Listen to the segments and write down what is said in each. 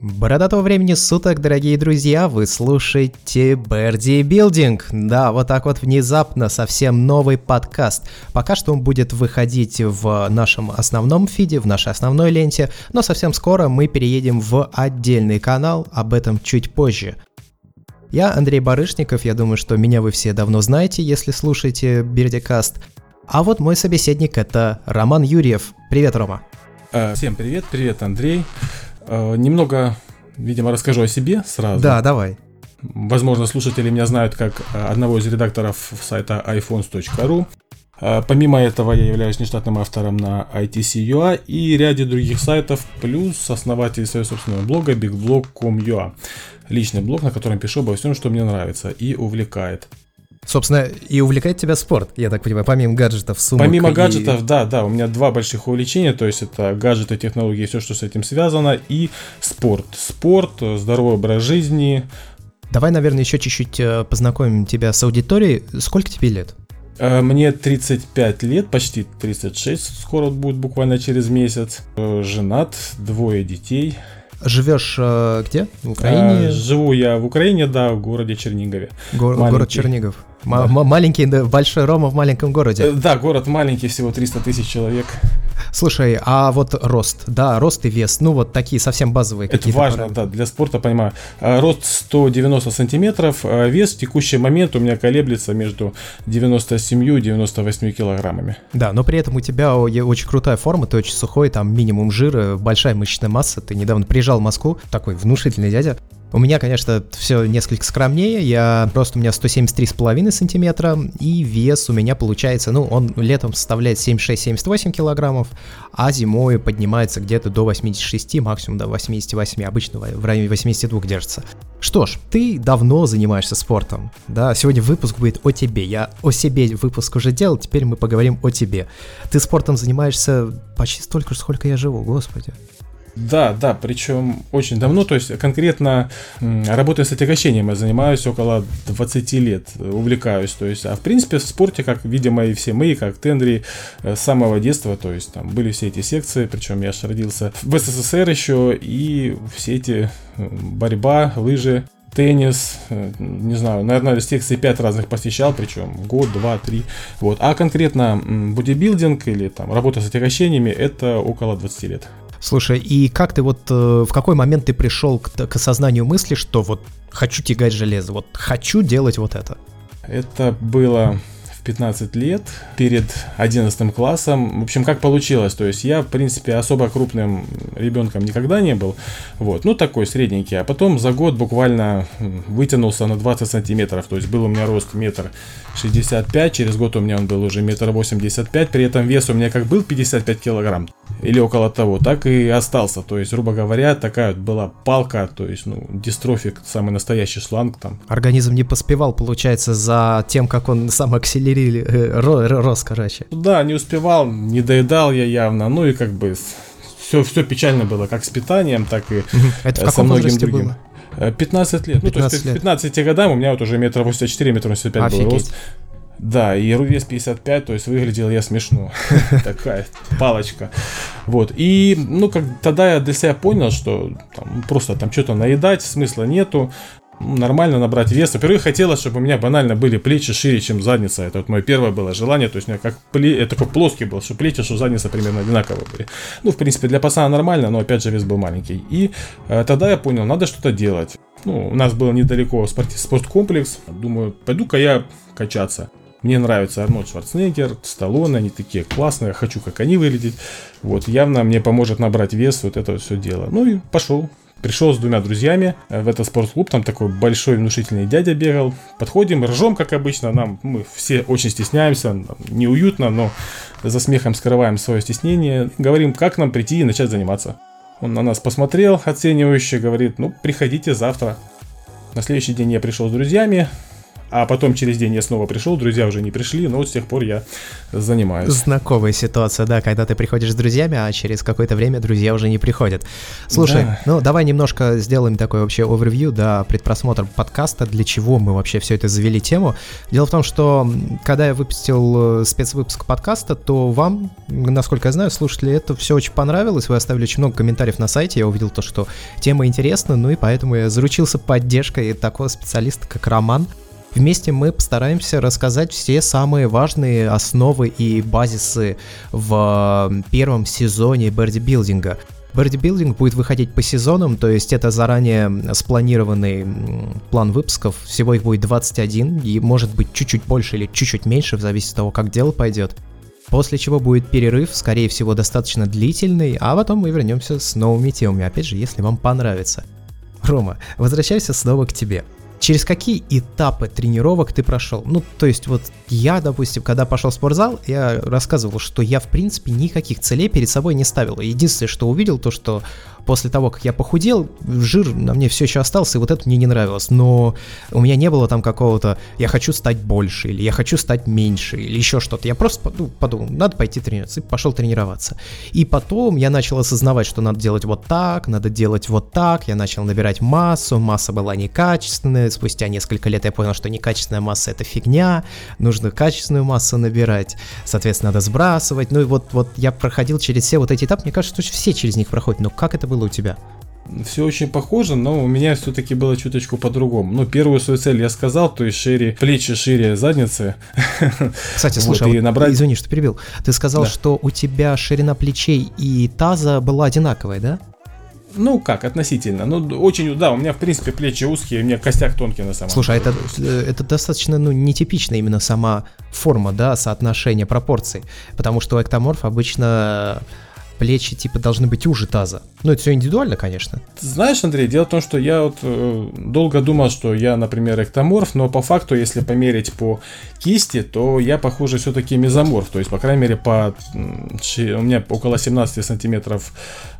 Бородатого времени суток, дорогие друзья, вы слушаете Берди Билдинг. Да, вот так вот внезапно совсем новый подкаст. Пока что он будет выходить в нашем основном фиде, в нашей основной ленте, но совсем скоро мы переедем в отдельный канал, об этом чуть позже. Я Андрей Барышников, я думаю, что меня вы все давно знаете, если слушаете Бердикаст. А вот мой собеседник это Роман Юрьев. Привет, Рома. Э, всем привет, привет, Андрей. Э, немного, видимо, расскажу о себе сразу. Да, давай. Возможно, слушатели меня знают как э, одного из редакторов сайта iPhones.ru. Помимо этого, я являюсь нештатным автором на ITC.ua и ряде других сайтов, плюс основатель своего собственного блога bigblog.com.ua. Личный блог, на котором пишу обо всем, что мне нравится и увлекает. Собственно, и увлекает тебя спорт, я так понимаю, помимо гаджетов, сумок. Помимо и... гаджетов, да, да, у меня два больших увлечения, то есть это гаджеты, технологии, все, что с этим связано, и спорт. Спорт, здоровый образ жизни. Давай, наверное, еще чуть-чуть э, познакомим тебя с аудиторией. Сколько тебе лет? Э, мне 35 лет, почти 36, скоро будет буквально через месяц. Э, женат, двое детей. Живешь где? В Украине? Живу я в Украине, да, в городе Чернигове. Го- город Чернигов. Маленький, большой Рома в маленьком городе. Э, да, город маленький, всего 300 тысяч человек. Слушай, а вот рост, да, рост и вес, ну вот такие совсем базовые Это важно, параметры. да, для спорта, понимаю. А, рост 190 сантиметров, а вес в текущий момент у меня колеблется между 97 и 98 килограммами. Да, но при этом у тебя очень крутая форма, ты очень сухой, там минимум жира, большая мышечная масса, ты недавно приезжал в Москву, такой внушительный дядя, у меня, конечно, все несколько скромнее. Я просто у меня 173,5 сантиметра, и вес у меня получается, ну, он летом составляет 76-78 килограммов, а зимой поднимается где-то до 86, максимум до 88, обычно в районе 82 держится. Что ж, ты давно занимаешься спортом, да, сегодня выпуск будет о тебе, я о себе выпуск уже делал, теперь мы поговорим о тебе. Ты спортом занимаешься почти столько же, сколько я живу, господи. Да, да, причем очень давно, то есть конкретно работой с отягощением я занимаюсь около 20 лет, увлекаюсь, то есть, а в принципе в спорте, как, видимо, и все мы, как Тендри, э, с самого детства, то есть там были все эти секции, причем я же родился в СССР еще, и все эти э, борьба, лыжи, теннис, э, не знаю, наверное, секции 5 разных посещал, причем год, два, три. Вот. А конкретно бодибилдинг или там работа с отягощениями это около 20 лет. Слушай, и как ты вот, э, в какой момент ты пришел к, к осознанию мысли, что вот хочу тягать железо, вот хочу делать вот это? Это было 15 лет, перед 11 классом. В общем, как получилось. То есть я, в принципе, особо крупным ребенком никогда не был. Вот, ну такой средненький. А потом за год буквально вытянулся на 20 сантиметров. То есть был у меня рост метр 65, через год у меня он был уже метр 85. При этом вес у меня как был 55 килограмм или около того, так и остался. То есть, грубо говоря, такая вот была палка, то есть, ну, дистрофик, самый настоящий шланг там. Организм не поспевал, получается, за тем, как он сам акселерировал э, рос, короче. Да, не успевал, не доедал я явно, ну и как бы все, все печально было, как с питанием, так и Это в э, каком возрасте другим. было? 15 лет. 15 ну, то есть лет. к 15 годам у меня вот уже метр 84, метр 85 был рост. Да, и вес 55, то есть выглядел я смешно. Такая палочка. Вот. И, ну, как тогда я для себя понял, что там, просто там что-то наедать, смысла нету. Нормально набрать вес. Во-первых, хотелось, чтобы у меня банально были плечи шире, чем задница. Это вот мое первое было желание. То есть у меня как пле... я такой плоский был, что плечи, что задница примерно одинаковые были. Ну, в принципе, для пацана нормально, но опять же вес был маленький. И э, тогда я понял, надо что-то делать. Ну, у нас было недалеко спорт... спорткомплекс. Думаю, пойду-ка я качаться. Мне нравится Арнольд Шварценеггер, Сталлоне, они такие классные, хочу как они выглядеть. Вот, явно мне поможет набрать вес, вот это все дело. Ну и пошел. Пришел с двумя друзьями э, в этот спортклуб, там такой большой внушительный дядя бегал. Подходим, ржем, как обычно, нам мы все очень стесняемся, неуютно, но за смехом скрываем свое стеснение. Говорим, как нам прийти и начать заниматься. Он на нас посмотрел оценивающе, говорит, ну, приходите завтра. На следующий день я пришел с друзьями, а потом через день я снова пришел, друзья уже не пришли, но вот с тех пор я занимаюсь. Знакомая ситуация, да, когда ты приходишь с друзьями, а через какое-то время друзья уже не приходят. Слушай, да. ну давай немножко сделаем такой вообще овервью, да, предпросмотр подкаста, для чего мы вообще все это завели тему. Дело в том, что когда я выпустил э, спецвыпуск подкаста, то вам, насколько я знаю, слушатели, это все очень понравилось, вы оставили очень много комментариев на сайте, я увидел то, что тема интересна, ну и поэтому я заручился поддержкой такого специалиста, как Роман. Вместе мы постараемся рассказать все самые важные основы и базисы в первом сезоне бодибилдинга. Бодибилдинг будет выходить по сезонам, то есть это заранее спланированный план выпусков. Всего их будет 21, и может быть чуть-чуть больше или чуть-чуть меньше, в зависимости от того, как дело пойдет. После чего будет перерыв, скорее всего, достаточно длительный, а потом мы вернемся с новыми темами, опять же, если вам понравится. Рома, возвращайся снова к тебе через какие этапы тренировок ты прошел? Ну, то есть вот я, допустим, когда пошел в спортзал, я рассказывал, что я, в принципе, никаких целей перед собой не ставил. Единственное, что увидел, то, что после того, как я похудел, жир на мне все еще остался, и вот это мне не нравилось. Но у меня не было там какого-то «я хочу стать больше» или «я хочу стать меньше» или еще что-то. Я просто подумал, надо пойти тренироваться, и пошел тренироваться. И потом я начал осознавать, что надо делать вот так, надо делать вот так, я начал набирать массу, масса была некачественная, спустя несколько лет я понял, что некачественная масса это фигня, нужно качественную массу набирать, соответственно, надо сбрасывать. Ну и вот, вот я проходил через все вот эти этапы, мне кажется, что все через них проходят, но как это было у тебя? все очень похоже, но у меня все-таки было чуточку по-другому. Ну, первую свою цель я сказал, то есть шире плечи, шире задницы. Кстати, слушай, вот, а вот, набрать... извини, что перебил. Ты сказал, да. что у тебя ширина плечей и таза была одинаковая, да? Ну как, относительно. Ну, очень, да, у меня, в принципе, плечи узкие, у меня костяк тонкий на самом Слушай, деле. Слушай, а это, это достаточно, ну, нетипичная именно сама форма, да, соотношение пропорций. Потому что эктоморф обычно плечи типа должны быть уже таза. Ну, это все индивидуально, конечно. Знаешь, Андрей, дело в том, что я вот э, долго думал, что я, например, эктоморф, но по факту, если померить по кисти, то я, похоже, все-таки мезоморф. То есть, по крайней мере, по, у меня около 17 сантиметров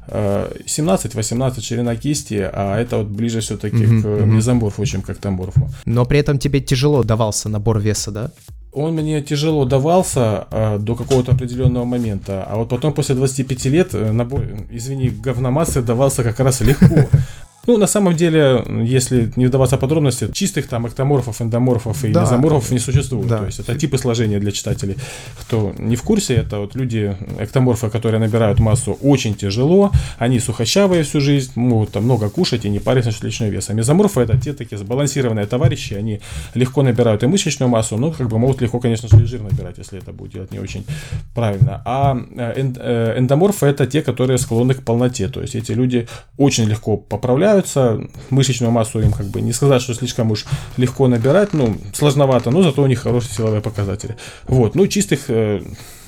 17-18 ширина кисти, а это вот ближе все-таки mm-hmm, к мезоморфу, чем к эктоморфу. Но при этом тебе тяжело давался набор веса, да? Он мне тяжело давался э, до какого-то определенного момента, а вот потом после 25 лет э, набор, извини, говномассы давался как раз легко. Ну, на самом деле, если не вдаваться в подробности, чистых там эктоморфов, эндоморфов и да, мезоморфов не существует. Да. То есть это типы сложения для читателей. Кто не в курсе, это вот люди, эктоморфы, которые набирают массу очень тяжело, они сухощавые всю жизнь, могут там много кушать и не париться насчет личного веса. Мезоморфы это те такие сбалансированные товарищи, они легко набирают и мышечную массу, но как бы могут легко, конечно же, жир набирать, если это будет делать не очень правильно. А э, э, эндоморфы это те, которые склонны к полноте, то есть эти люди очень легко поправляют нравится. Мышечную массу им как бы не сказать, что слишком уж легко набирать, ну, сложновато, но зато у них хорошие силовые показатели. Вот, ну, чистых э,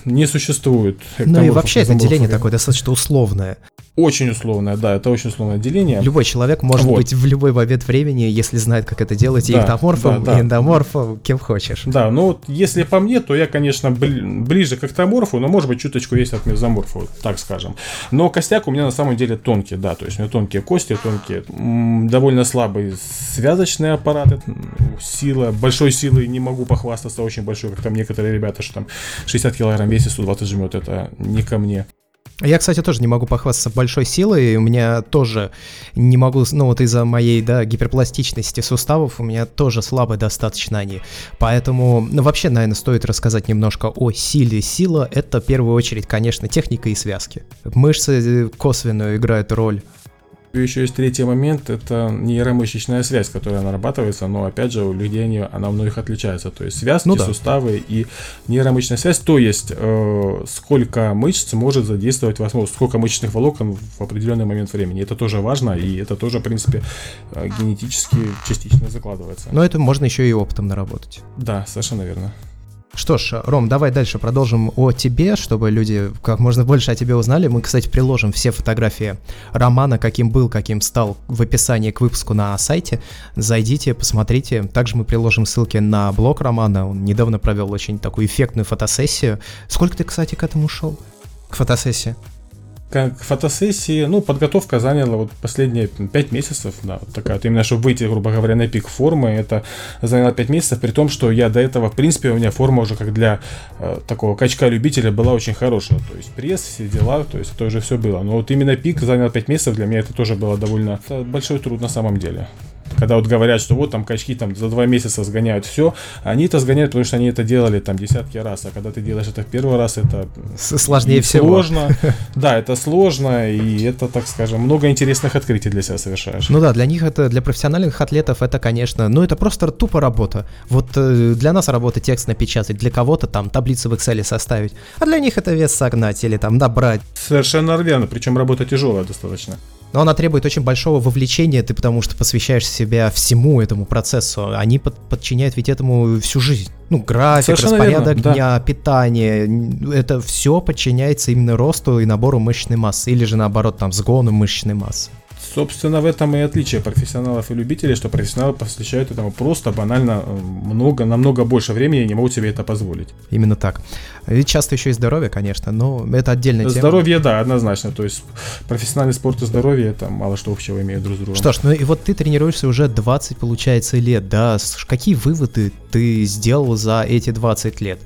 не существует. Ну и вообще это деление такое достаточно условное. Очень условное, да, это очень условное деление. Любой человек может вот. быть в любой момент времени, если знает, как это делать, да, эктоморфом, да, да. эндоморфом, кем хочешь. Да, ну вот если по мне, то я, конечно, ближе к эктоморфу, но может быть чуточку есть от мезоморфа, так скажем. Но костяк у меня на самом деле тонкий, да, то есть у меня тонкие кости, тонкие, довольно слабый связочный аппарат, сила, большой силой не могу похвастаться, очень большой, как там некоторые ребята, что там 60 килограмм весе 120 жмет, это не ко мне. Я, кстати, тоже не могу похвастаться большой силой, у меня тоже не могу, ну вот из-за моей, да, гиперпластичности суставов у меня тоже слабые достаточно они. Поэтому, ну вообще, наверное, стоит рассказать немножко о силе. Сила — это в первую очередь, конечно, техника и связки. Мышцы э, косвенно играют роль еще есть третий момент, это нейромышечная связь, которая нарабатывается, но опять же у людей они, она у многих отличается. То есть связки, ну, да. суставы и нейромышечная связь, то есть э, сколько мышц может задействовать возможность, сколько мышечных волокон в определенный момент времени. Это тоже важно, и это тоже, в принципе, э, генетически частично закладывается. Но это можно еще и опытом наработать. Да, совершенно верно. Что ж, Ром, давай дальше продолжим о тебе, чтобы люди как можно больше о тебе узнали. Мы, кстати, приложим все фотографии романа, каким был, каким стал, в описании к выпуску на сайте. Зайдите, посмотрите. Также мы приложим ссылки на блог романа. Он недавно провел очень такую эффектную фотосессию. Сколько ты, кстати, к этому шел? К фотосессии? Как фотосессии, ну, подготовка заняла вот последние 5 месяцев, да, вот такая вот, именно чтобы выйти, грубо говоря, на пик формы, это заняло 5 месяцев, при том, что я до этого, в принципе, у меня форма уже как для э, такого качка-любителя была очень хорошая, то есть пресс, все дела, то есть это уже все было, но вот именно пик занял 5 месяцев, для меня это тоже было довольно большой труд на самом деле. Когда вот говорят, что вот там качки там за два месяца сгоняют все, они это сгоняют, потому что они это делали там десятки раз, а когда ты делаешь это в первый раз, это сложнее всего. Сложно. Да, это сложно, и это, так скажем, много интересных открытий для себя совершаешь. Ну да, для них это, для профессиональных атлетов это, конечно, ну это просто тупо работа. Вот э, для нас работа текст напечатать, для кого-то там таблицу в Excel составить, а для них это вес согнать или там набрать. Совершенно верно, причем работа тяжелая достаточно. Но она требует очень большого вовлечения, ты потому что посвящаешь себя всему этому процессу. Они под, подчиняют ведь этому всю жизнь. Ну, график, Совершенно распорядок верно, дня, да. питание. Это все подчиняется именно росту и набору мышечной массы. Или же наоборот, там, сгону мышечной массы. Собственно, в этом и отличие профессионалов и любителей, что профессионалы посвящают этому просто банально э, много, намного больше времени и не могут себе это позволить. Именно так. Ведь часто еще и здоровье, конечно, но это отдельная тема. Здоровье, да, однозначно. То есть профессиональный спорт и здоровье это мало что общего имеют друг с другом. Что ж, ну и вот ты тренируешься уже 20, получается, лет, да? Какие выводы ты сделал за эти 20 лет?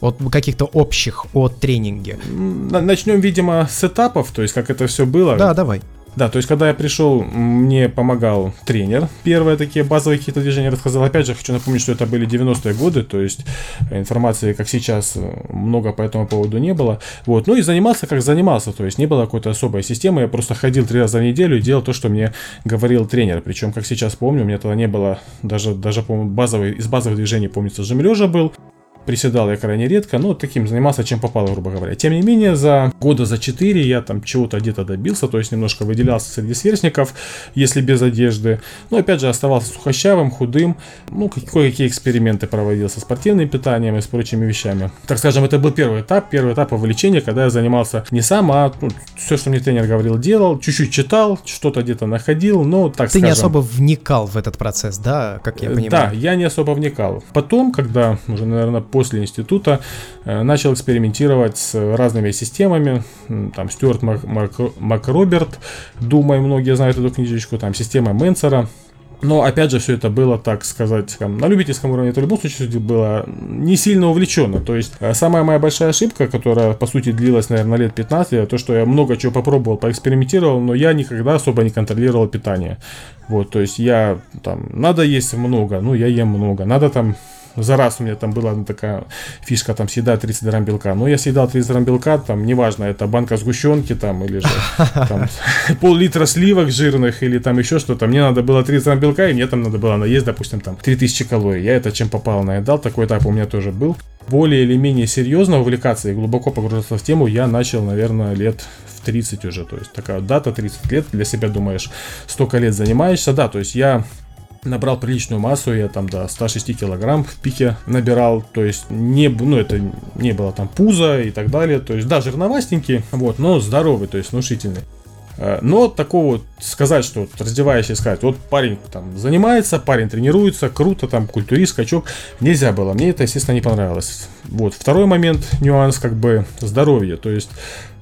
от каких-то общих от тренинге. Начнем, видимо, с этапов, то есть как это все было. Да, давай. Да, то есть, когда я пришел, мне помогал тренер. Первые такие базовые какие-то движения рассказал. Опять же, хочу напомнить, что это были 90-е годы, то есть информации, как сейчас, много по этому поводу не было. Вот, ну и занимался, как занимался, то есть не было какой-то особой системы, я просто ходил три раза в неделю и делал то, что мне говорил тренер. Причем, как сейчас помню, у меня тогда не было даже, даже по-моему, базовый, из базовых движений, помнится, жим лежа был, Приседал я крайне редко, но таким занимался, чем попало, грубо говоря. Тем не менее, за года за 4 я там чего-то где-то добился, то есть немножко выделялся среди сверстников, если без одежды. Но опять же оставался сухощавым, худым. Ну, кое-какие эксперименты проводил со спортивным питанием и с прочими вещами. Так скажем, это был первый этап, первый этап увлечения, когда я занимался не сам, а ну, все, что мне тренер говорил, делал, чуть-чуть читал, что-то где-то находил, но так Ты скажем... не особо вникал в этот процесс, да, как я э, понимаю? Да, я не особо вникал. Потом, когда уже, наверное, после института э, начал экспериментировать с разными системами. Там Стюарт Мак, Мак, Макроберт, думаю, многие знают эту книжечку, там система Менсера. Но опять же, все это было, так сказать, там, на любительском уровне, это в любом случае было не сильно увлеченно. То есть, э, самая моя большая ошибка, которая, по сути, длилась, наверное, лет 15, это то, что я много чего попробовал, поэкспериментировал, но я никогда особо не контролировал питание. Вот, то есть, я там, надо есть много, ну, я ем много, надо там за раз у меня там была такая фишка, там съедать 30 грамм белка. Но я съедал 30 грамм белка, там, неважно, это банка сгущенки там, или же там, пол-литра сливок жирных, или там еще что-то. Мне надо было 30 грамм белка, и мне там надо было наесть, допустим, там 3000 калорий. Я это чем попал наедал, такой этап у меня тоже был. Более или менее серьезно увлекаться и глубоко погружаться в тему я начал, наверное, лет в 30 уже. То есть такая дата 30 лет, для себя думаешь, столько лет занимаешься. Да, то есть я набрал приличную массу, я там до 106 килограмм в пике набирал, то есть не, ну это не было там пуза и так далее, то есть да, жирновастенький, вот, но здоровый, то есть внушительный. Э, но такого сказать, что вот раздеваясь и сказать, вот парень там занимается, парень тренируется, круто, там культурист, скачок, нельзя было. Мне это, естественно, не понравилось. Вот. Второй момент, нюанс, как бы здоровье. То есть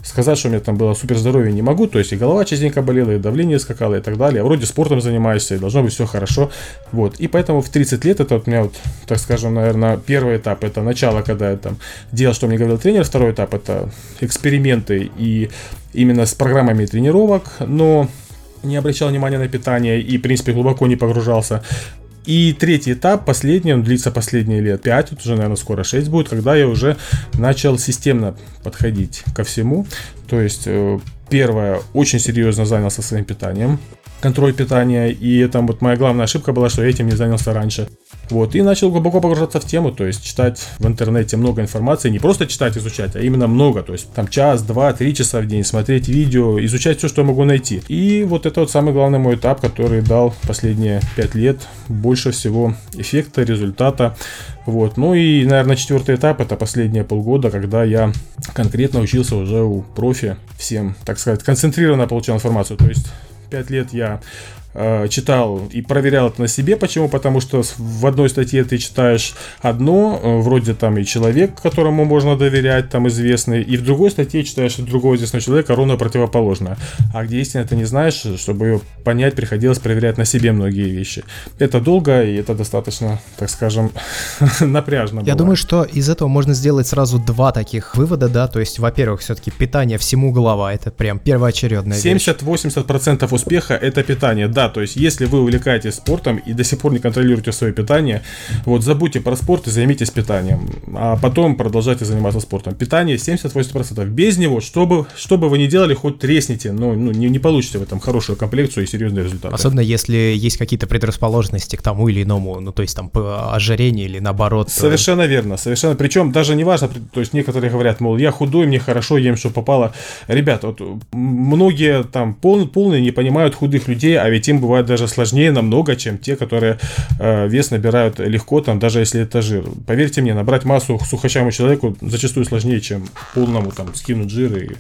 сказать, что у меня там было супер здоровье не могу, то есть и голова частенько болела, и давление скакало и так далее. Вроде спортом занимаешься, и должно быть все хорошо. Вот. И поэтому в 30 лет это вот у меня вот, так скажем, наверное, первый этап, это начало, когда я там делал, что мне говорил тренер, второй этап это эксперименты и именно с программами тренировок, но не обращал внимания на питание и, в принципе, глубоко не погружался. И третий этап, последний, он длится последние лет 5, тут уже, наверное, скоро 6 будет, когда я уже начал системно подходить ко всему. То есть, э, первое, очень серьезно занялся своим питанием контроль питания, и это вот моя главная ошибка была, что я этим не занялся раньше. Вот, и начал глубоко погружаться в тему, то есть читать в интернете много информации, не просто читать, изучать, а именно много, то есть там час, два, три часа в день, смотреть видео, изучать все, что я могу найти. И вот это вот самый главный мой этап, который дал последние пять лет больше всего эффекта, результата. Вот, ну и, наверное, четвертый этап это последние полгода, когда я конкретно учился уже у профи всем, так сказать, концентрированно получал информацию, то есть 5 лет я читал и проверял это на себе. Почему? Потому что в одной статье ты читаешь одно, э, вроде там и человек, которому можно доверять, там известный, и в другой статье читаешь другого известного человека ровно противоположное. А где истина ты не знаешь, чтобы ее понять, приходилось проверять на себе многие вещи. Это долго и это достаточно, так скажем, напряжно. Я думаю, что из этого можно сделать сразу два таких вывода, да, то есть, во-первых, все-таки питание всему голова, это прям первоочередная 70-80% успеха это питание, да, то есть, если вы увлекаетесь спортом и до сих пор не контролируете свое питание, вот забудьте про спорт и займитесь питанием, а потом продолжайте заниматься спортом. Питание 70-80%. Без него, что бы, что бы вы ни делали, хоть тресните, но ну, не, не получите в этом хорошую комплекцию и серьезные результаты. Особенно если есть какие-то предрасположенности к тому или иному, ну то есть там ожирение или наоборот. Э, совершенно верно, совершенно. Причем даже не важно, то есть некоторые говорят, мол, я худой, мне хорошо, ем, что попало. Ребята, вот многие там пол, полные не понимают худых людей, а ведь им бывает даже сложнее намного, чем те, которые э, вес набирают легко, там, даже если это жир. Поверьте мне, набрать массу сухощавому человеку зачастую сложнее, чем полному там скинуть жир и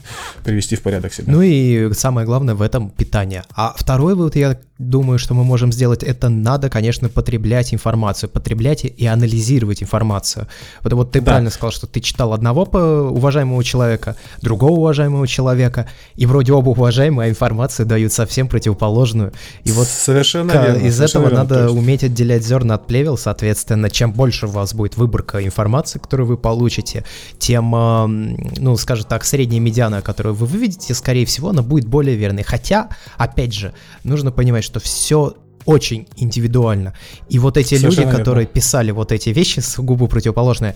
привести в порядок себя. Ну и самое главное в этом питание. А второй вывод, я думаю, что мы можем сделать, это надо, конечно, потреблять информацию, потреблять и анализировать информацию. Вот, вот ты да. правильно сказал, что ты читал одного уважаемого человека, другого уважаемого человека, и вроде оба уважаемые, а информации дают совсем противоположную. И вот совершенно верно, из совершенно этого верно, надо есть... уметь отделять зерна от плевел, соответственно, чем больше у вас будет выборка информации, которую вы получите, тем, ну, скажем так, средняя медиана, которую вы выведете, скорее всего, она будет более верной. Хотя, опять же, нужно понимать, что все очень индивидуально. И вот эти Совершенно люди, которые верно. писали вот эти вещи с губу противоположные,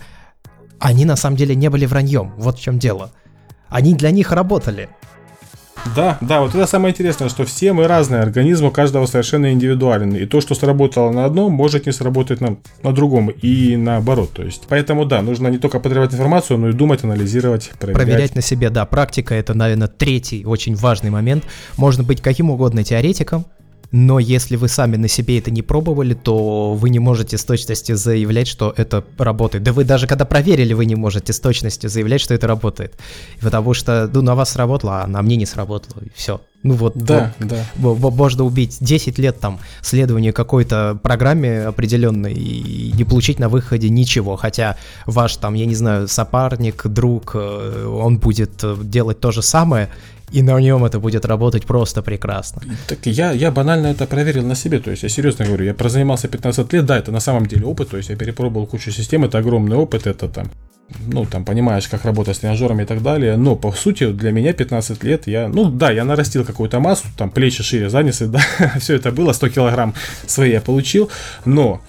они на самом деле не были враньем. Вот в чем дело. Они для них работали. Да, да, вот это самое интересное, что все мы разные, организм у каждого совершенно индивидуален. И то, что сработало на одном, может не сработать на, на другом. И наоборот. То есть, поэтому да, нужно не только потребовать информацию, но и думать, анализировать, проверять. Проверять на себе, да. Практика это, наверное, третий очень важный момент. Можно быть каким угодно теоретиком, но если вы сами на себе это не пробовали, то вы не можете с точностью заявлять, что это работает. Да вы даже когда проверили, вы не можете с точностью заявлять, что это работает. Потому что, ну, на вас сработало, а на мне не сработало, и все. Ну вот, да, вот, да. можно убить 10 лет там следования какой-то программе определенной и не получить на выходе ничего. Хотя ваш там, я не знаю, сопарник, друг, э, он будет э, делать то же самое, и на нем это будет работать просто прекрасно. Так я, я банально это проверил на себе, то есть я серьезно говорю, я прозанимался 15 лет, да, это на самом деле опыт, то есть я перепробовал кучу систем, это огромный опыт, это там ну, там, понимаешь, как работать с тренажерами и так далее, но, по сути, для меня 15 лет, я, ну, да, я нарастил какую-то массу, там, плечи шире, задницы, да, все это было, 100 килограмм свои я получил, но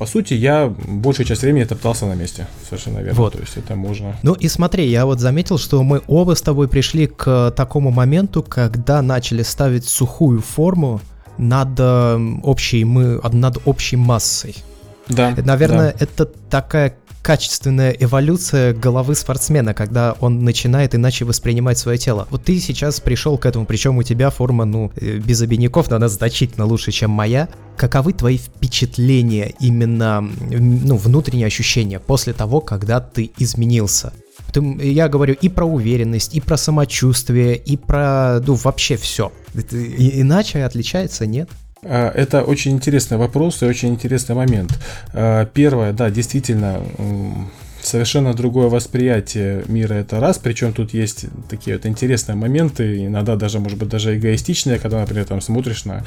по сути, я большую часть времени топтался на месте. Совершенно верно. Вот. То есть это можно. Ну и смотри, я вот заметил, что мы оба с тобой пришли к такому моменту, когда начали ставить сухую форму над общей, мы, над общей массой. Да. Наверное, да. это такая качественная эволюция головы спортсмена, когда он начинает иначе воспринимать свое тело. Вот ты сейчас пришел к этому, причем у тебя форма, ну, э, без обиняков, но она значительно лучше, чем моя. Каковы твои впечатления, именно, ну, внутренние ощущения после того, когда ты изменился? Я говорю и про уверенность, и про самочувствие, и про, ну, вообще все. иначе отличается, нет? А, это очень интересный вопрос и очень интересный момент. А, первое, да, действительно, совершенно другое восприятие мира это раз, причем тут есть такие вот интересные моменты, иногда даже, может быть, даже эгоистичные, когда, например, там смотришь на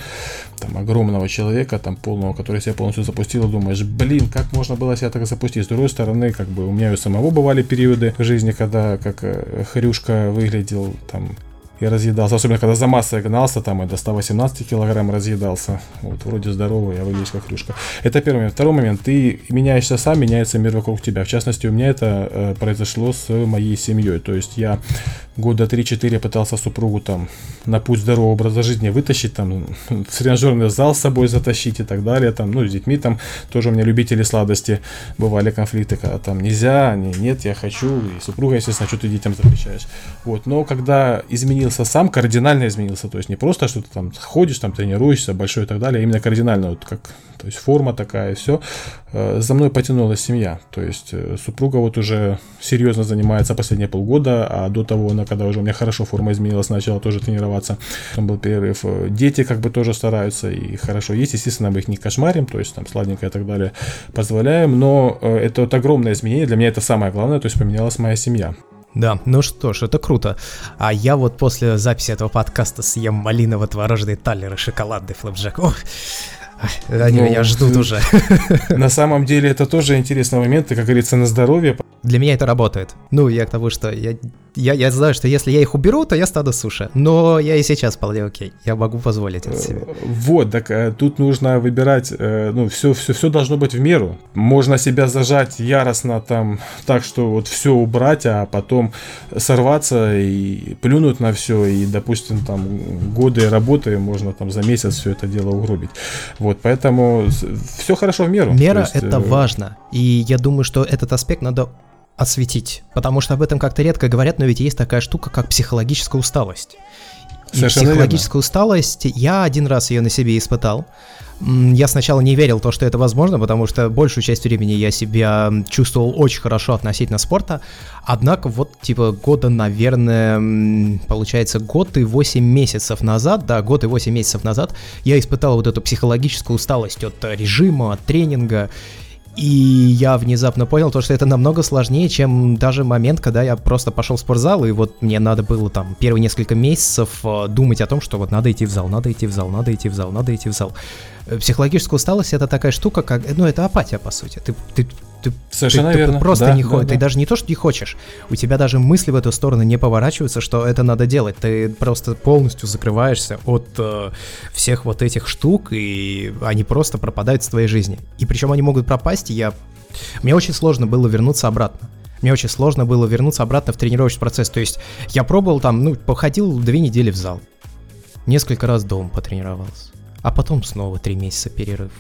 там, огромного человека, там, полного, который себя полностью запустил, и думаешь, блин, как можно было себя так запустить? С другой стороны, как бы у меня и у самого бывали периоды в жизни, когда как э, Хрюшка выглядел там и разъедался. Особенно, когда за массой гнался, там и до 118 килограмм разъедался. Вот, вроде здоровый, а выглядишь как хрюшка. Это первый момент. Второй момент. Ты меняешься сам, меняется мир вокруг тебя. В частности, у меня это э, произошло с моей семьей. То есть я года 3-4 пытался супругу там на путь здорового образа жизни вытащить, там, в тренажерный зал с собой затащить и так далее, там, ну, с детьми там тоже у меня любители сладости, бывали конфликты, когда там нельзя, не, нет, я хочу, и супруга, естественно, что ты детям запрещаешь. Вот, но когда изменил изменился сам, кардинально изменился. То есть не просто что-то там ходишь, там тренируешься, большой и так далее, а именно кардинально, вот как то есть форма такая, все. Э, за мной потянулась семья. То есть э, супруга вот уже серьезно занимается последние полгода, а до того, она, когда уже у меня хорошо форма изменилась, начала тоже тренироваться. Там был перерыв. Дети как бы тоже стараются и хорошо есть. Естественно, мы их не кошмарим, то есть там сладенькое и так далее позволяем. Но это вот огромное изменение. Для меня это самое главное, то есть поменялась моя семья. Да, ну что ж, это круто. А я вот после записи этого подкаста съем малиново-творожный таллер и шоколадный флэпджек. Ох, они ну, меня ждут уже. На самом деле это тоже интересный момент, и, как говорится, на здоровье. Для меня это работает. Ну, я к тому, что я я, я знаю, что если я их уберу, то я стану суши. Но я и сейчас вполне окей. Я могу позволить это себе. Вот, так э, тут нужно выбирать, э, ну, все, все, все должно быть в меру. Можно себя зажать яростно там, так что вот все убрать, а потом сорваться и плюнуть на все, и, допустим, там годы работы можно там за месяц все это дело угробить. Вот, поэтому все хорошо в меру. Мера есть, это э... важно. И я думаю, что этот аспект надо осветить. Потому что об этом как-то редко говорят, но ведь есть такая штука, как психологическая усталость. И Совершенно психологическая верно. усталость, я один раз ее на себе испытал. Я сначала не верил то, что это возможно, потому что большую часть времени я себя чувствовал очень хорошо относительно спорта. Однако вот типа года, наверное, получается год и 8 месяцев назад, да, год и 8 месяцев назад я испытал вот эту психологическую усталость от режима, от тренинга. И я внезапно понял то, что это намного сложнее, чем даже момент, когда я просто пошел в спортзал, и вот мне надо было там первые несколько месяцев э, думать о том, что вот надо идти в зал, надо идти в зал, надо идти в зал, надо идти в зал. Э, психологическая усталость это такая штука, как, ну это апатия по сути. Ты, ты ты, Совершенно ты, верно. Ты просто да, не ходишь. Да, ты даже не то, что не хочешь. У тебя даже мысли в эту сторону не поворачиваются, что это надо делать. Ты просто полностью закрываешься от э, всех вот этих штук, и они просто пропадают с твоей жизни. И причем они могут пропасть, и я... Мне очень сложно было вернуться обратно. Мне очень сложно было вернуться обратно в тренировочный процесс. То есть я пробовал там, ну, походил две недели в зал. Несколько раз дома потренировался. А потом снова три месяца перерыв.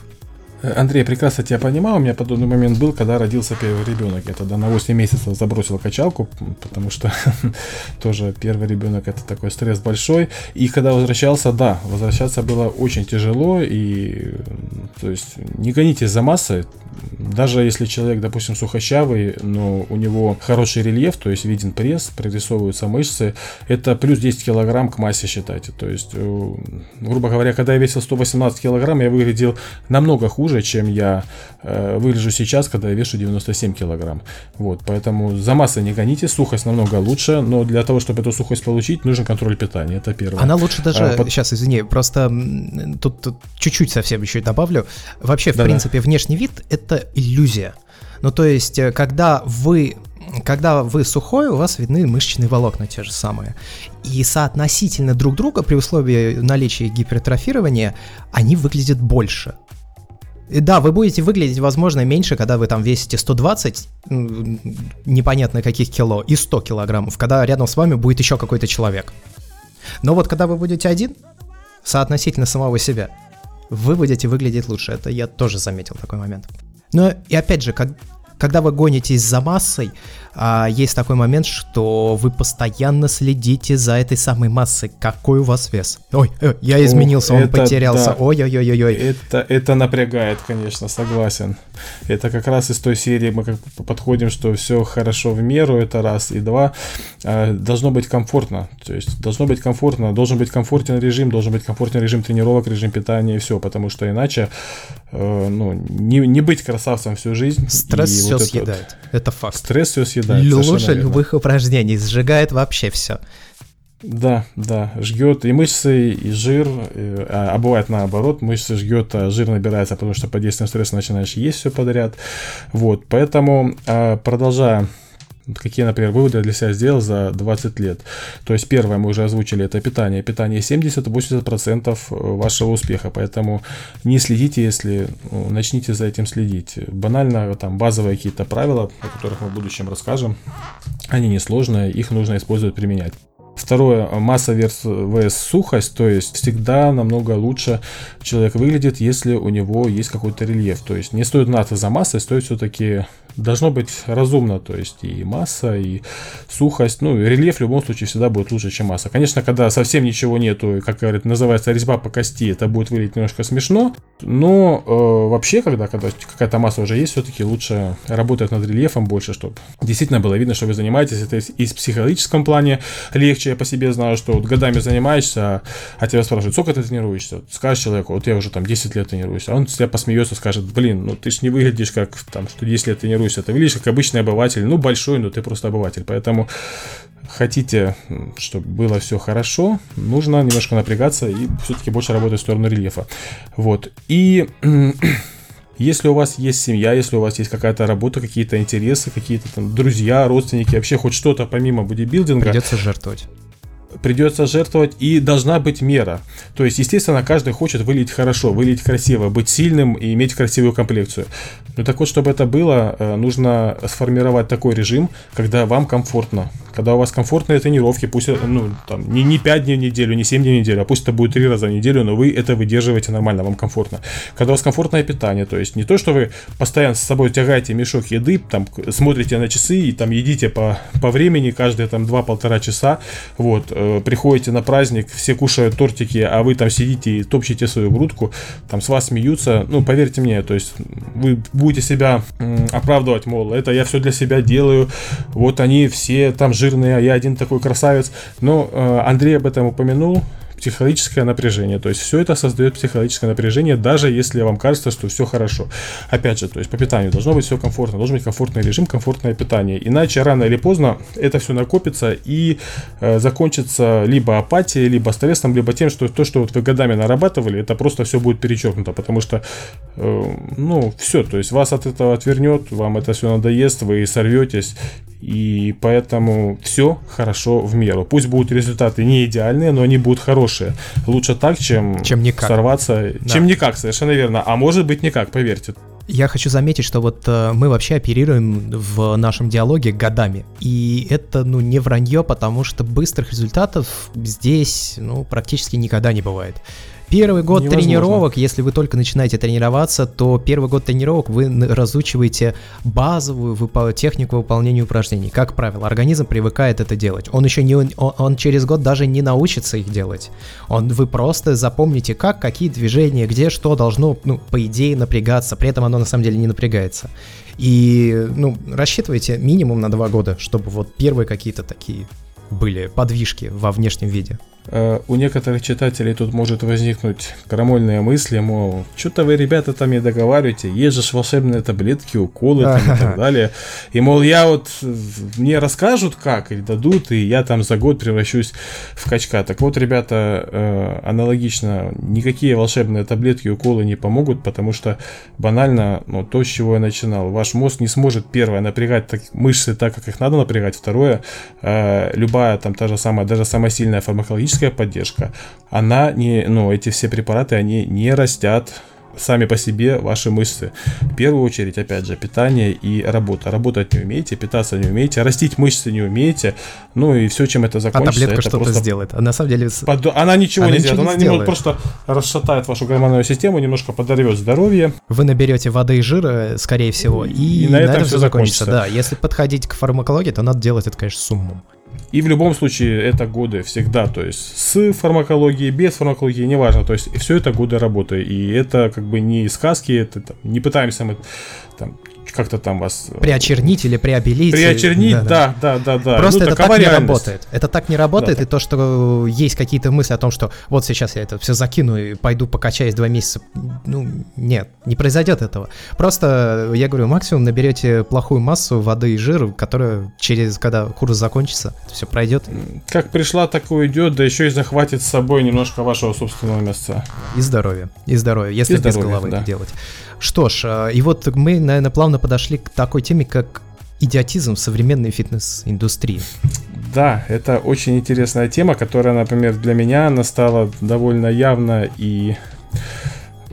Андрей, прекрасно тебя понимаю. У меня подобный момент был, когда родился первый ребенок. Я тогда на 8 месяцев забросил качалку, потому что тоже первый ребенок это такой стресс большой. И когда возвращался, да, возвращаться было очень тяжело. И то есть не гонитесь за массой. Даже если человек, допустим, сухощавый, но у него хороший рельеф, то есть виден пресс, прорисовываются мышцы, это плюс 10 килограмм к массе считайте. То есть, э, грубо говоря, когда я весил 118 килограмм, я выглядел намного хуже, чем я э, выгляжу сейчас, когда я вешу 97 килограмм. Вот, поэтому за массой не гоните, сухость намного лучше, но для того, чтобы эту сухость получить, нужен контроль питания, это первое. Она лучше даже, а, под... сейчас, извини, просто тут, тут чуть-чуть совсем еще добавлю. Вообще, в да, принципе, внешний вид — это иллюзия. Ну, то есть, э, когда вы когда вы сухой, у вас видны мышечные волокна те же самые. И соотносительно друг друга, при условии наличия гипертрофирования, они выглядят больше. И да, вы будете выглядеть, возможно, меньше, когда вы там весите 120, непонятно каких кило, и 100 килограммов, когда рядом с вами будет еще какой-то человек. Но вот когда вы будете один, соотносительно самого себя, вы будете выглядеть лучше. Это я тоже заметил такой момент. Но и опять же, как, когда вы гонитесь за массой, а, есть такой момент, что вы постоянно следите за этой самой массой. Какой у вас вес? Ой, э, я изменился, О, он потерялся. Да. Ой-ой-ой-ой. Это, это напрягает, конечно, согласен. Это как раз из той серии мы как подходим, что все хорошо в меру, это раз. И два, а, должно быть комфортно. То есть должно быть комфортно, должен быть комфортен режим, должен быть комфортен режим тренировок, режим питания и все. Потому что иначе э, ну, не, не быть красавцем всю жизнь. Стресс все вот съедает. Это, это факт. Стресс все съедает. Лучше любых упражнений, сжигает вообще все. Да, да, жгет и мышцы, и жир, и, а, а бывает наоборот, мышцы жгет, а жир набирается, потому что под действием стресса начинаешь есть все подряд. Вот, поэтому, а, продолжая Какие, например, выводы я для себя сделал за 20 лет. То есть первое мы уже озвучили, это питание. Питание 70-80% вашего успеха, поэтому не следите, если ну, начните за этим следить. Банально, там базовые какие-то правила, о которых мы в будущем расскажем, они несложные, их нужно использовать, применять. Второе, масса vs сухость, то есть всегда намного лучше человек выглядит, если у него есть какой-то рельеф. То есть не стоит гнаться за массой, стоит все-таки должно быть разумно, то есть и масса, и сухость, ну, рельеф в любом случае всегда будет лучше, чем масса. Конечно, когда совсем ничего нету, как говорят, называется резьба по кости, это будет выглядеть немножко смешно, но э, вообще, когда, когда какая-то масса уже есть, все-таки лучше работать над рельефом больше, чтобы действительно было видно, что вы занимаетесь, это и в психологическом плане легче, я по себе знаю, что вот годами занимаешься, а тебя спрашивают, сколько ты тренируешься? Скажешь человеку, вот я уже там 10 лет тренируюсь, а он тебя посмеется, скажет, блин, ну ты ж не выглядишь как там, что 10 лет тренируешься, ты выглядишь как обычный обыватель, ну большой, но ты просто обыватель, поэтому хотите, чтобы было все хорошо, нужно немножко напрягаться и все-таки больше работать в сторону рельефа. Вот. И если у вас есть семья, если у вас есть какая-то работа, какие-то интересы, какие-то там друзья, родственники, вообще хоть что-то помимо бодибилдинга. Придется жертвовать придется жертвовать, и должна быть мера. То есть, естественно, каждый хочет выглядеть хорошо, выглядеть красиво, быть сильным и иметь красивую комплекцию. Ну так вот, чтобы это было, э, нужно сформировать такой режим, когда вам комфортно. Когда у вас комфортные тренировки, пусть ну, там, не, не 5 дней в неделю, не 7 дней в неделю, а пусть это будет 3 раза в неделю, но вы это выдерживаете нормально, вам комфортно. Когда у вас комфортное питание, то есть не то, что вы постоянно с собой тягаете мешок еды, там смотрите на часы и там едите по, по времени каждые там 2-1,5 часа, вот, э, приходите на праздник, все кушают тортики, а вы там сидите и топчете свою грудку, там с вас смеются, ну, поверьте мне, то есть вы будете себя оправдывать, мол, это я все для себя делаю, вот они все там жирные, а я один такой красавец. Но э, Андрей об этом упомянул, психологическое напряжение. То есть все это создает психологическое напряжение, даже если вам кажется, что все хорошо. Опять же, то есть по питанию должно быть все комфортно, должен быть комфортный режим, комфортное питание. Иначе рано или поздно это все накопится и э, закончится либо апатией, либо стрессом, либо тем, что то, что вот вы годами нарабатывали, это просто все будет перечеркнуто, потому что, э, ну, все, то есть вас от этого отвернет, вам это все надоест, вы сорветесь, и поэтому все хорошо в меру. Пусть будут результаты не идеальные, но они будут хорошие. Лучше так, чем, чем никак. сорваться. Да. Чем никак, совершенно верно. А может быть никак, поверьте. Я хочу заметить, что вот э, мы вообще оперируем в нашем диалоге годами. И это, ну, не вранье, потому что быстрых результатов здесь, ну, практически никогда не бывает. Первый год Невозможно. тренировок, если вы только начинаете тренироваться, то первый год тренировок вы разучиваете базовую выпо- технику выполнения упражнений. Как правило, организм привыкает это делать. Он еще не, он, он через год даже не научится их делать. Он, вы просто запомните, как, какие движения, где что должно, ну, по идее, напрягаться. При этом оно на самом деле не напрягается. И, ну, рассчитывайте минимум на два года, чтобы вот первые какие-то такие были подвижки во внешнем виде. Э, у некоторых читателей тут может возникнуть крамольные мысли, мол, что-то вы, ребята, там не договариваете, есть же волшебные таблетки, уколы там, и так далее. И, мол, я вот, мне расскажут как, или дадут, и я там за год превращусь в качка. Так вот, ребята, э, аналогично, никакие волшебные таблетки, уколы не помогут, потому что банально, ну, то, с чего я начинал, ваш мозг не сможет, первое, напрягать так, мышцы так, как их надо напрягать, второе, э, любая там та же самая, даже самая сильная фармакологическая психологическая поддержка, она не, ну, эти все препараты, они не растят сами по себе ваши мышцы. В первую очередь, опять же, питание и работа. Работать не умеете, питаться не умеете, растить мышцы не умеете, ну и все, чем это закончится. А таблетка что-то просто... сделает. А на самом деле... Под... Она ничего она не сделает. Она сделает. просто расшатает вашу гормональную систему, немножко подорвет здоровье. Вы наберете воды и жира, скорее всего, и, и на, на этом, этом все закончится. закончится. Да, если подходить к фармакологии, то надо делать это, конечно, с умом. И в любом случае это годы всегда, то есть с фармакологией, без фармакологии, неважно, то есть все это годы работы. И это как бы не сказки, это там, не пытаемся мы там как-то там вас... Э, приочернить или приобелить. Приочернить, да, да, да, да. Просто ну, это так не работает. Это так не работает, да. и то, что есть какие-то мысли о том, что вот сейчас я это все закину и пойду покачаюсь два месяца, ну, нет, не произойдет этого. Просто, я говорю, максимум наберете плохую массу воды и жира, которая через, когда курс закончится, все пройдет. Как пришла, так и уйдет, да еще и захватит с собой немножко вашего собственного места. И здоровья, и здоровья, если и без здоровья, головы да. делать. Что ж, а, и вот мы, наверное, плавно подошли к такой теме, как идиотизм современной фитнес-индустрии. Да, это очень интересная тема, которая, например, для меня она стала довольно явно и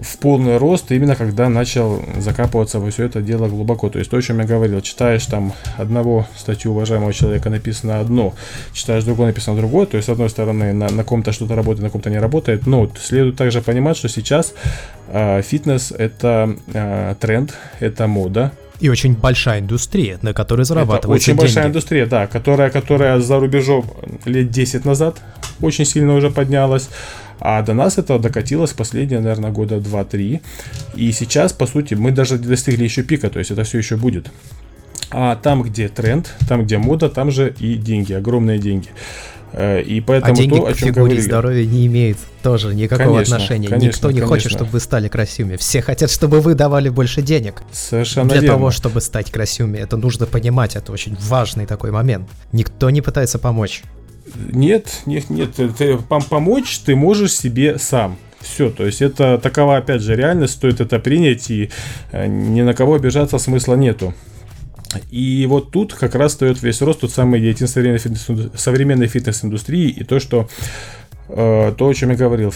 в полный рост, именно когда начал закапываться во все это дело глубоко. То есть то, о чем я говорил, читаешь там одного статью уважаемого человека написано одно, читаешь другое написано другое, то есть с одной стороны на, на ком-то что-то работает, на ком-то не работает, но следует также понимать, что сейчас э, фитнес это э, тренд, это мода, И очень большая индустрия, на которой зарабатывается Это очень большая индустрия, да, которая, которая за рубежом лет 10 назад очень сильно уже поднялась. А до нас это докатилось последние, наверное, года 2-3. И сейчас, по сути, мы даже достигли еще пика, то есть это все еще будет. А там, где тренд, там, где мода, там же и деньги, огромные деньги. Э, и поэтому а деньги то, о чем говорили... здоровья не имеет тоже никакого конечно, отношения. Конечно, Никто не конечно. хочет, чтобы вы стали красивыми. Все хотят, чтобы вы давали больше денег. Совершенно Для верно. того, чтобы стать красивыми. Это нужно понимать, это очень важный такой момент. Никто не пытается помочь. Нет, нет, нет. Ты, помочь ты можешь себе сам. Все, то есть это такова, опять же, реальность, стоит это принять, и э, ни на кого обижаться смысла нету. И вот тут как раз стоит весь рост, тот самый единственной современной фитнес-индустрии и то, что то, о чем я говорил.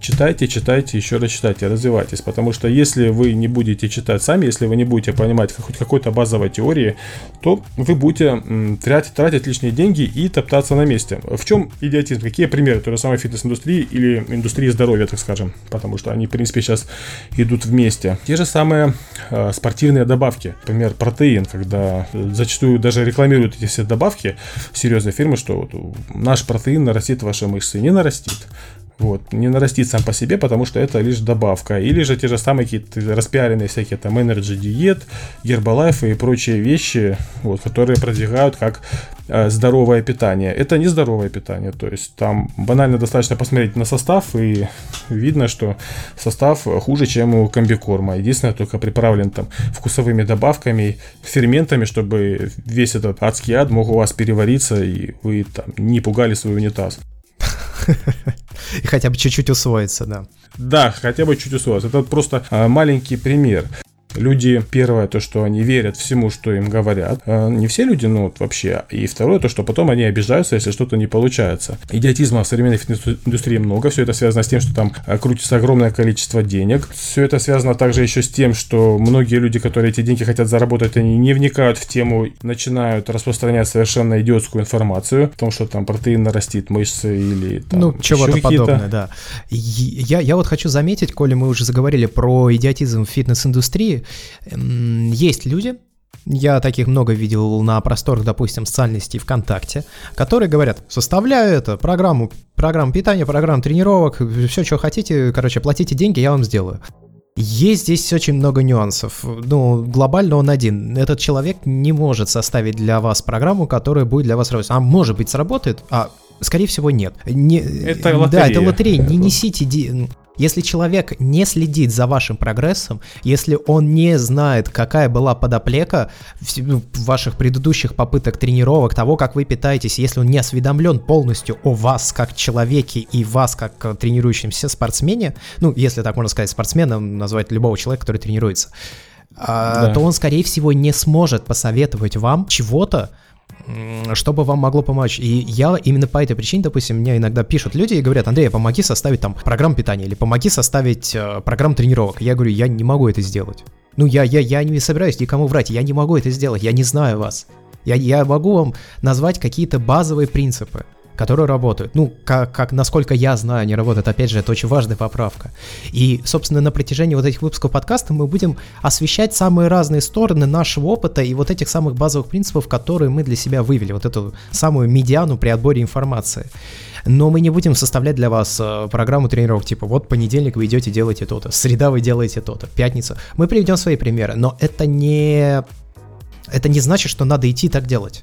Читайте, читайте, еще раз читайте, развивайтесь. Потому что если вы не будете читать сами, если вы не будете понимать хоть какой-то базовой теории, то вы будете тратить, тратить лишние деньги и топтаться на месте. В чем идиотизм? Какие примеры той же самой фитнес-индустрии или индустрии здоровья, так скажем? Потому что они, в принципе, сейчас идут вместе. Те же самые э, спортивные добавки. Например, протеин, когда зачастую даже рекламируют эти все добавки серьезные фирмы, что вот наш протеин нарастит ваши мышцы. Не нарастит нарастит. Вот, не нарастит сам по себе, потому что это лишь добавка. Или же те же самые какие-то распиаренные всякие там Energy диет, Herbalife и прочие вещи, вот, которые продвигают как э, здоровое питание. Это не здоровое питание, то есть там банально достаточно посмотреть на состав и видно, что состав хуже, чем у комбикорма. Единственное, только приправлен там вкусовыми добавками, ферментами, чтобы весь этот адский ад мог у вас перевариться и вы там не пугали свой унитаз. И хотя бы чуть-чуть усвоиться, да. Да, хотя бы чуть усвоиться. Это просто а, маленький пример. Люди, первое, то, что они верят всему, что им говорят. А, не все люди, ну, вот вообще. И второе, то, что потом они обижаются, если что-то не получается. Идиотизма в современной фитнес-индустрии много. Все это связано с тем, что там а, крутится огромное количество денег. Все это связано также еще с тем, что многие люди, которые эти деньги хотят заработать, они не вникают в тему, начинают распространять совершенно идиотскую информацию о том, что там протеин нарастит мышцы или там, Ну, чего-то подобное, да. Я, я вот хочу заметить, коли мы уже заговорили про идиотизм в фитнес-индустрии, есть люди, я таких много видел на просторах, допустим, социальной сети ВКонтакте, которые говорят, составляю это, программу, программу питания, программу тренировок, все, что хотите, короче, платите деньги, я вам сделаю. Есть здесь очень много нюансов. Ну, глобально он один. Этот человек не может составить для вас программу, которая будет для вас работать. А может быть сработает, а скорее всего нет. Не, это лотерея. Да, это лотерея. Не несите... Если человек не следит за вашим прогрессом, если он не знает, какая была подоплека ваших предыдущих попыток тренировок, того, как вы питаетесь, если он не осведомлен полностью о вас как человеке и вас как э, тренирующемся спортсмене, ну, если так можно сказать, спортсменом назвать любого человека, который тренируется, а, да. то он, скорее всего, не сможет посоветовать вам чего-то, чтобы вам могло помочь. И я именно по этой причине, допустим, мне иногда пишут люди и говорят, Андрей, помоги составить там программу питания или помоги составить э, программу тренировок. Я говорю, я не могу это сделать. Ну, я, я, я не собираюсь никому врать, я не могу это сделать, я не знаю вас. Я, я могу вам назвать какие-то базовые принципы которые работают. Ну, как, как насколько я знаю, они работают. Опять же, это очень важная поправка. И, собственно, на протяжении вот этих выпусков подкаста мы будем освещать самые разные стороны нашего опыта и вот этих самых базовых принципов, которые мы для себя вывели. Вот эту самую медиану при отборе информации. Но мы не будем составлять для вас э, программу тренировок, типа вот понедельник вы идете делаете то-то, среда вы делаете то-то, пятница. Мы приведем свои примеры, но это не... Это не значит, что надо идти так делать.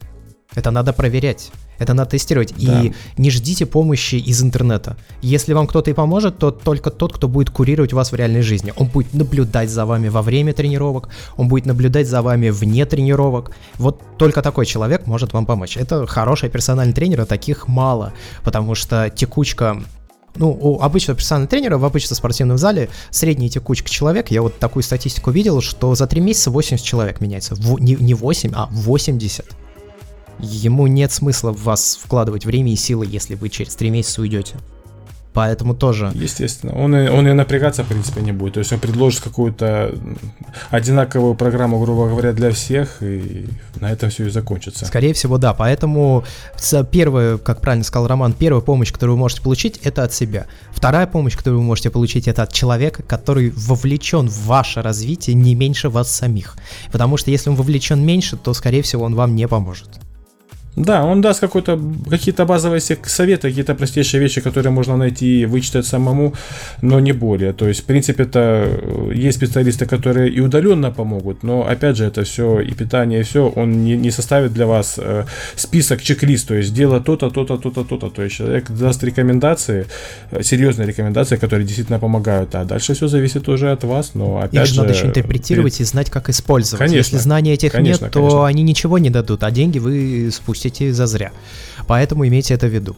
Это надо проверять. Это надо тестировать. Да. И не ждите помощи из интернета. Если вам кто-то и поможет, то только тот, кто будет курировать вас в реальной жизни. Он будет наблюдать за вами во время тренировок, он будет наблюдать за вами вне тренировок. Вот только такой человек может вам помочь. Это хороший персональный тренер, а таких мало, потому что текучка ну, у обычного персонального тренера в обычном спортивном зале средняя текучка человек, я вот такую статистику видел, что за 3 месяца 80 человек меняется. В, не, не 8, а 80. Ему нет смысла в вас вкладывать время и силы, если вы через три месяца уйдете. Поэтому тоже. Естественно. Он и, он и напрягаться, в принципе, не будет. То есть он предложит какую-то одинаковую программу, грубо говоря, для всех, и на этом все и закончится. Скорее всего, да. Поэтому первое, как правильно сказал Роман, первая помощь, которую вы можете получить, это от себя. Вторая помощь, которую вы можете получить, это от человека, который вовлечен в ваше развитие не меньше вас самих. Потому что если он вовлечен меньше, то, скорее всего, он вам не поможет. Да, он даст какой-то, какие-то базовые советы, какие-то простейшие вещи, которые можно найти и вычитать самому, но не более. То есть, в принципе, это э, есть специалисты, которые и удаленно помогут, но, опять же, это все и питание, и все, он не, не составит для вас э, список, чек-лист, то есть, дело то-то, то-то, то-то, то-то. То есть, человек даст рекомендации, э, серьезные рекомендации, которые действительно помогают, а дальше все зависит уже от вас, но, опять Их же... надо еще интерпретировать и знать, как использовать. Конечно, Если знаний этих конечно, нет, то конечно. они ничего не дадут, а деньги вы спустите сети зазря. Поэтому имейте это в виду.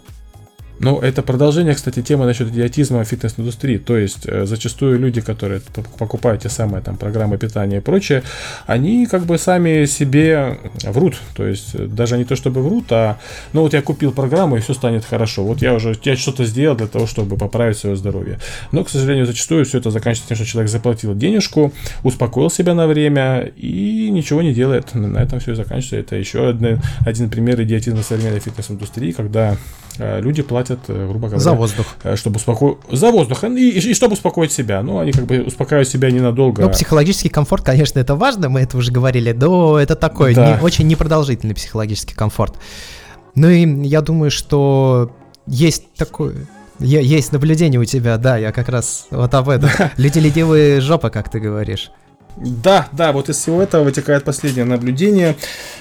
Ну, это продолжение, кстати, темы насчет идиотизма фитнес-индустрии. То есть, э, зачастую люди, которые покупают те самые там программы питания и прочее, они как бы сами себе врут. То есть, э, даже не то чтобы врут, а ну вот я купил программу и все станет хорошо. Вот я уже я что-то сделал для того, чтобы поправить свое здоровье. Но, к сожалению, зачастую все это заканчивается тем, что человек заплатил денежку, успокоил себя на время и ничего не делает. На этом все и заканчивается. Это еще один, один пример идиотизма современной фитнес-индустрии, когда Э, люди платят, э, грубо говоря... За воздух. Э, чтобы успоко... За воздух. И, и, и чтобы успокоить себя. Ну, они как бы успокаивают себя ненадолго. Ну, психологический комфорт, конечно, это важно, мы это уже говорили, но это такой да. не, очень непродолжительный психологический комфорт. Ну и я думаю, что есть такое... Есть наблюдение у тебя, да, я как раз вот об этом. Люди ленивые жопа, как ты говоришь. Да, да, вот из всего этого вытекает последнее наблюдение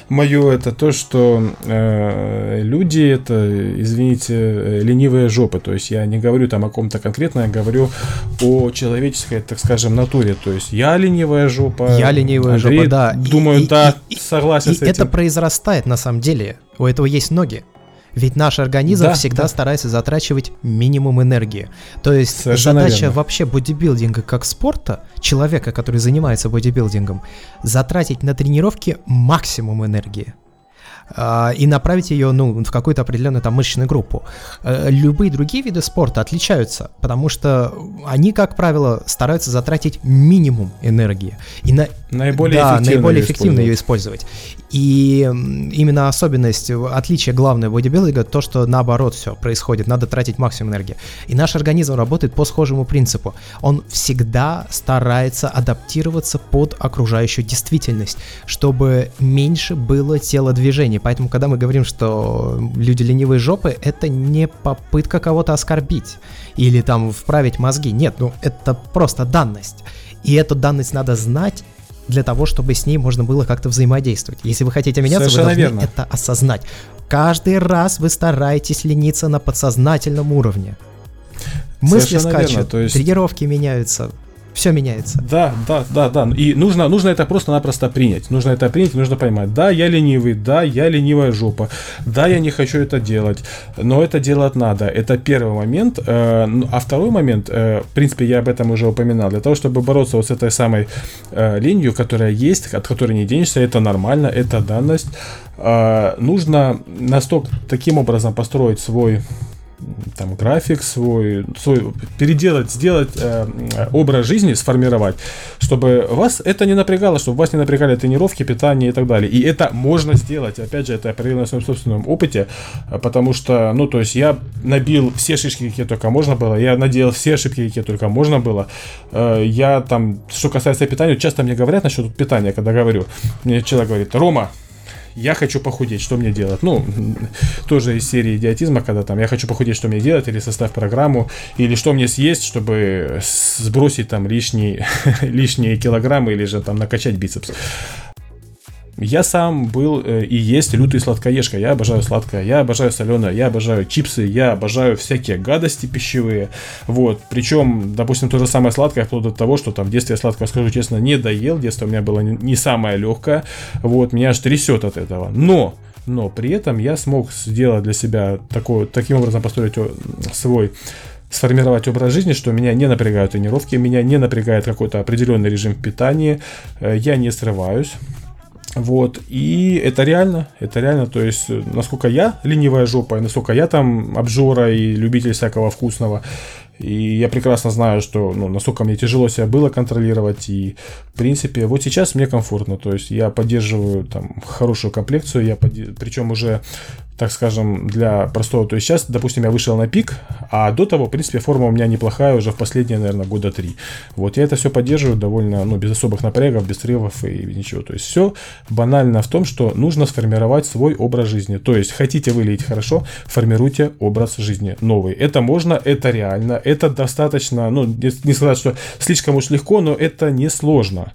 мое, это то, что э, люди это, извините, ленивые жопы. То есть я не говорю там о ком-то конкретно, я говорю о человеческой, так скажем, натуре. То есть я ленивая жопа. Я ленивая Андрей, жопа, да. Думаю, и, да, и, согласен и, с этим. Это произрастает на самом деле. У этого есть ноги. Ведь наш организм да, всегда да. старается затрачивать минимум энергии. То есть Совершенно задача верно. вообще бодибилдинга как спорта, человека, который занимается бодибилдингом, затратить на тренировки максимум энергии. А, и направить ее ну, в какую-то определенную там мышечную группу. Э, любые другие виды спорта отличаются, потому что они, как правило, стараются затратить минимум энергии. И на, наиболее да, эффективно, наиболее эффективно ее использовать. И именно особенность, отличие главное бодибилдинга, то, что наоборот все происходит, надо тратить максимум энергии. И наш организм работает по схожему принципу. Он всегда старается адаптироваться под окружающую действительность, чтобы меньше было телодвижений. Поэтому, когда мы говорим, что люди ленивые жопы, это не попытка кого-то оскорбить или там вправить мозги. Нет, ну это просто данность. И эту данность надо знать для того, чтобы с ней можно было как-то взаимодействовать. Если вы хотите меняться, Совершенно вы должны верно. это осознать. Каждый раз вы стараетесь лениться на подсознательном уровне. Мысли Совершенно скачут, верно, то есть... тренировки меняются, все меняется. Да, да, да, да. И нужно, нужно это просто-напросто принять. Нужно это принять, нужно поймать. Да, я ленивый, да, я ленивая жопа. Да, я не хочу это делать. Но это делать надо. Это первый момент. Э, ну, а второй момент, э, в принципе, я об этом уже упоминал. Для того, чтобы бороться вот с этой самой э, ленью, которая есть, от которой не денешься, это нормально, это данность. Нужно настолько таким образом построить свой там график свой, свой переделать, сделать э, образ жизни, сформировать, чтобы вас это не напрягало, чтобы вас не напрягали тренировки, питание и так далее. И это можно сделать, опять же, это я проверил на своем собственном опыте, потому что, ну, то есть я набил все шишки, какие только можно было, я наделал все ошибки, какие только можно было. Э, я там, что касается питания, часто мне говорят насчет питания, когда говорю, мне человек говорит, Рома, я хочу похудеть, что мне делать? Ну, тоже из серии идиотизма, когда там я хочу похудеть, что мне делать, или составь программу, или что мне съесть, чтобы сбросить там лишние, лишние килограммы, или же там накачать бицепс. Я сам был э, и есть лютый сладкоежка. Я обожаю сладкое, я обожаю соленое, я обожаю чипсы, я обожаю всякие гадости пищевые. Вот. Причем, допустим, то же самое сладкое, вплоть до того, что там в детстве я сладкое, скажу честно, не доел. Детство у меня было не самое легкое. Вот. Меня аж трясет от этого. Но но при этом я смог сделать для себя такой, таким образом построить свой сформировать образ жизни, что меня не напрягают тренировки, меня не напрягает какой-то определенный режим питания, э, я не срываюсь, Вот, и это реально, это реально, то есть, насколько я ленивая жопа, и насколько я там обжора и любитель всякого вкусного, и я прекрасно знаю, что, ну, насколько мне тяжело себя было контролировать, и, в принципе, вот сейчас мне комфортно, то есть, я поддерживаю там хорошую комплекцию, я под... причем уже так скажем, для простого. То есть сейчас, допустим, я вышел на пик, а до того, в принципе, форма у меня неплохая уже в последние, наверное, года три. Вот я это все поддерживаю довольно, ну, без особых напрягов, без срывов и ничего. То есть все банально в том, что нужно сформировать свой образ жизни. То есть хотите выглядеть хорошо, формируйте образ жизни новый. Это можно, это реально, это достаточно, ну, не сказать, что слишком уж легко, но это не сложно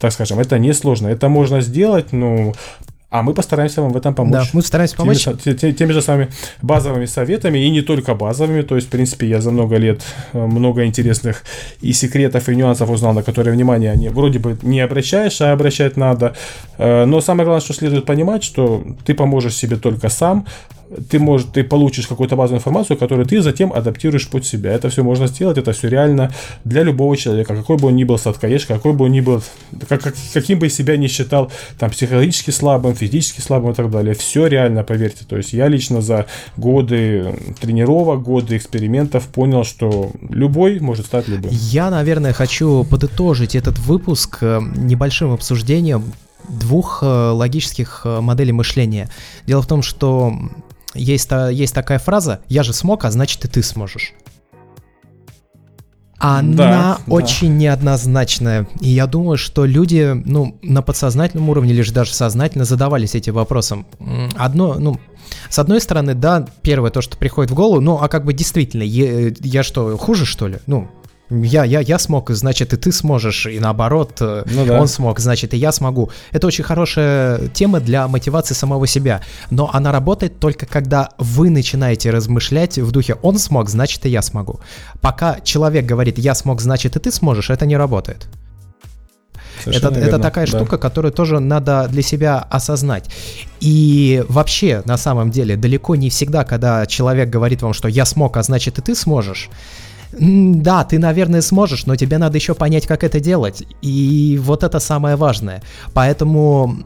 так скажем, это не сложно. Это можно сделать, ну, а мы постараемся вам в этом помочь. Да, мы стараемся помочь. Теми, теми, теми же самыми базовыми советами, и не только базовыми. То есть, в принципе, я за много лет э, много интересных и секретов, и нюансов узнал, на которые внимание не, вроде бы не обращаешь, а обращать надо. Э, но самое главное, что следует понимать, что ты поможешь себе только сам, ты, можешь, ты получишь какую-то базовую информацию, которую ты затем адаптируешь под себя. Это все можно сделать, это все реально для любого человека, какой бы он ни был сладкоежка, какой бы он ни был, как, как, каким бы себя ни считал, там, психологически слабым, физически слабым и так далее. Все реально, поверьте. То есть я лично за годы тренировок, годы экспериментов понял, что любой может стать любым. Я, наверное, хочу подытожить этот выпуск э, небольшим обсуждением двух э, логических э, моделей мышления. Дело в том, что есть, есть такая фраза «я же смог, а значит и ты сможешь». Она да, очень да. неоднозначная. И я думаю, что люди, ну, на подсознательном уровне, лишь даже сознательно задавались этим вопросом. Одно, ну, с одной стороны, да, первое то, что приходит в голову, ну, а как бы действительно, я, я что, хуже, что ли? Ну, я, я, я смог, значит, и ты сможешь, и наоборот, э, ну, да. он смог, значит, и я смогу. Это очень хорошая тема для мотивации самого себя, но она работает только когда вы начинаете размышлять в духе «он смог, значит, и я смогу». Пока человек говорит «я смог, значит, и ты сможешь», это не работает. это, это такая да. штука, которую тоже надо для себя осознать. И вообще, на самом деле, далеко не всегда, когда человек говорит вам, что я смог, а значит и ты сможешь, да, ты, наверное, сможешь, но тебе надо еще понять, как это делать. И вот это самое важное. Поэтому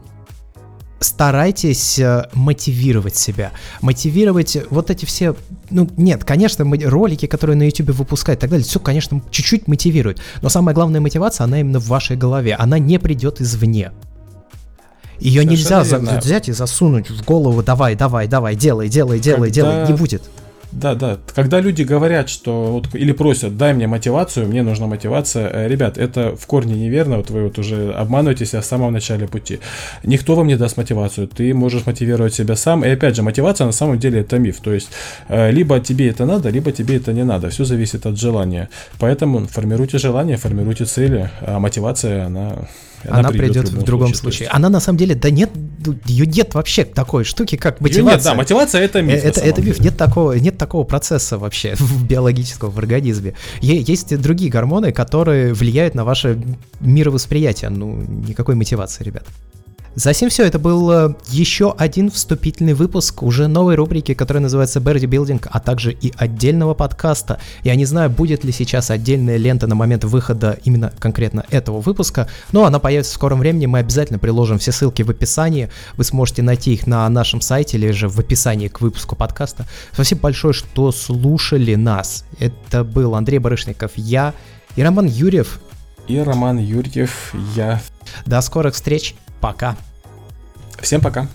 старайтесь э, мотивировать себя. Мотивировать вот эти все... Ну, нет, конечно, ролики, которые на YouTube выпускают и так далее, все, конечно, чуть-чуть мотивирует. Но самая главная мотивация, она именно в вашей голове. Она не придет извне. Ее нельзя за, взять и засунуть в голову, давай, давай, давай, делай, делай, делай, Когда... делай, не будет. Да, да. Когда люди говорят, что вот, или просят, дай мне мотивацию, мне нужна мотивация, э, ребят, это в корне неверно, вот вы вот уже обманываете себя в самом начале пути. Никто вам не даст мотивацию, ты можешь мотивировать себя сам, и опять же, мотивация на самом деле это миф, то есть э, либо тебе это надо, либо тебе это не надо, все зависит от желания. Поэтому формируйте желание, формируйте цели, а мотивация, она она, она придет, придет в, в другом случае. случае. Она на самом деле, да нет, ее нет вообще такой штуки, как мотивация. Нет, да, мотивация это миф. Это, это миф, нет такого, нет такого процесса вообще в биологического в организме. Есть другие гормоны, которые влияют на ваше мировосприятие. Ну, никакой мотивации, ребят. Затем все, это был э, еще один вступительный выпуск уже новой рубрики, которая называется Берди Билдинг, а также и отдельного подкаста. Я не знаю, будет ли сейчас отдельная лента на момент выхода именно конкретно этого выпуска, но она появится в скором времени, мы обязательно приложим все ссылки в описании, вы сможете найти их на нашем сайте или же в описании к выпуску подкаста. Спасибо большое, что слушали нас. Это был Андрей Барышников, я и Роман Юрьев. И Роман Юрьев, я. До скорых встреч. Пока. Всем пока.